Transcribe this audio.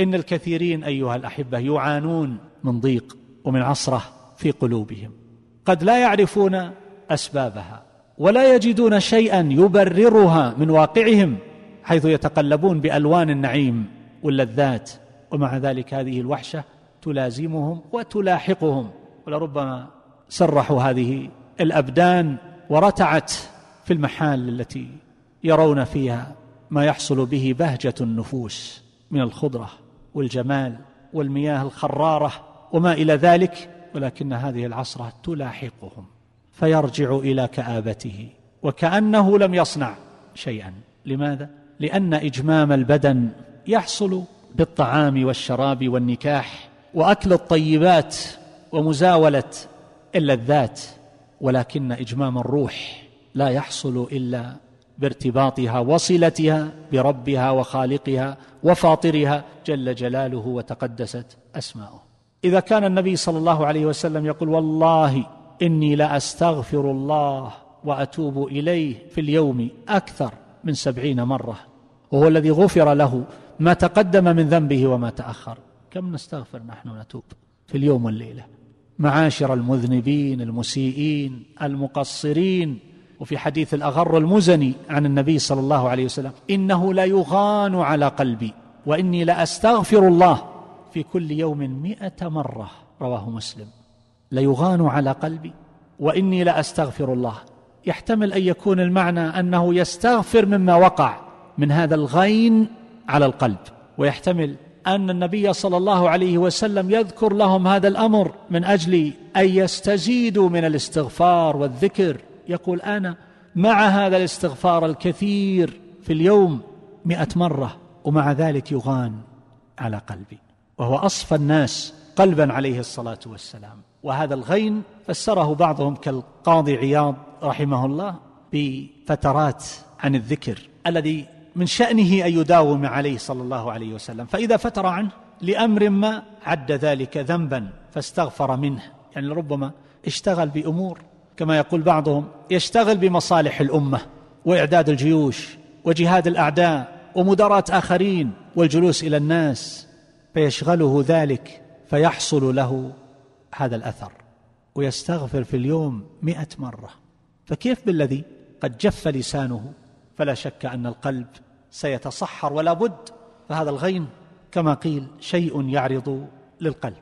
إن الكثيرين أيها الأحبة يعانون من ضيق ومن عصرة في قلوبهم. قد لا يعرفون أسبابها ولا يجدون شيئا يبررها من واقعهم حيث يتقلبون بألوان النعيم واللذات. ومع ذلك هذه الوحشة تلازمهم وتلاحقهم. ولربما سرحوا هذه الأبدان ورتعت في المحال التي يرون فيها ما يحصل به بهجة النفوس من الخضرة. والجمال والمياه الخرارة وما إلى ذلك ولكن هذه العصرة تلاحقهم فيرجع إلى كآبته وكأنه لم يصنع شيئا لماذا؟ لأن إجمام البدن يحصل بالطعام والشراب والنكاح وأكل الطيبات ومزاولة اللذات ولكن إجمام الروح لا يحصل إلا بارتباطها وصلتها بربها وخالقها وفاطرها. جل جلاله وتقدست أسماؤه. إذا كان النبي صلى الله عليه وسلم يقول والله إني لاستغفر الله وأتوب إليه في اليوم أكثر من سبعين مرة وهو الذي غفر له ما تقدم من ذنبه وما تأخر. كم نستغفر نحن نتوب في اليوم والليلة؟ معاشر المذنبين المسيئين المقصرين وفي حديث الأغر المزني عن النبي صلى الله عليه وسلم إنه ليغان على قلبي وإني لأستغفر الله في كل يوم مئة مرة رواه مسلم. ليغان على قلبي وإني لأستغفر الله. يحتمل أن يكون المعنى أنه يستغفر مما وقع من هذا الغين على القلب. ويحتمل أن النبي صلى الله عليه وسلم يذكر لهم هذا الأمر من أجل أن يستزيدوا من الاستغفار والذكر. يقول أنا مع هذا الاستغفار الكثير في اليوم مئة مرة ومع ذلك يغان على قلبي. وهو أصفى الناس قلبا عليه الصلاة والسلام. وهذا الغين فسره بعضهم كالقاضي عياض رحمه الله بفترات عن الذكر الذي من شأنه أن يداوم عليه صلى الله عليه وسلم. فإذا فتر عنه لأمر ما عد ذلك ذنبا فاستغفر منه. يعني ربما اشتغل بأمور كما يقول بعضهم يشتغل بمصالح الأمة وإعداد الجيوش وجهاد الأعداء ومداراة آخرين والجلوس إلى الناس فيشغله ذلك فيحصل له هذا الأثر ويستغفر في اليوم مئة مرة. فكيف بالذي قد جف لسانه؟ فلا شك أن القلب سيتصحر ولا بد فهذا الغين كما قيل شيء يعرض للقلب.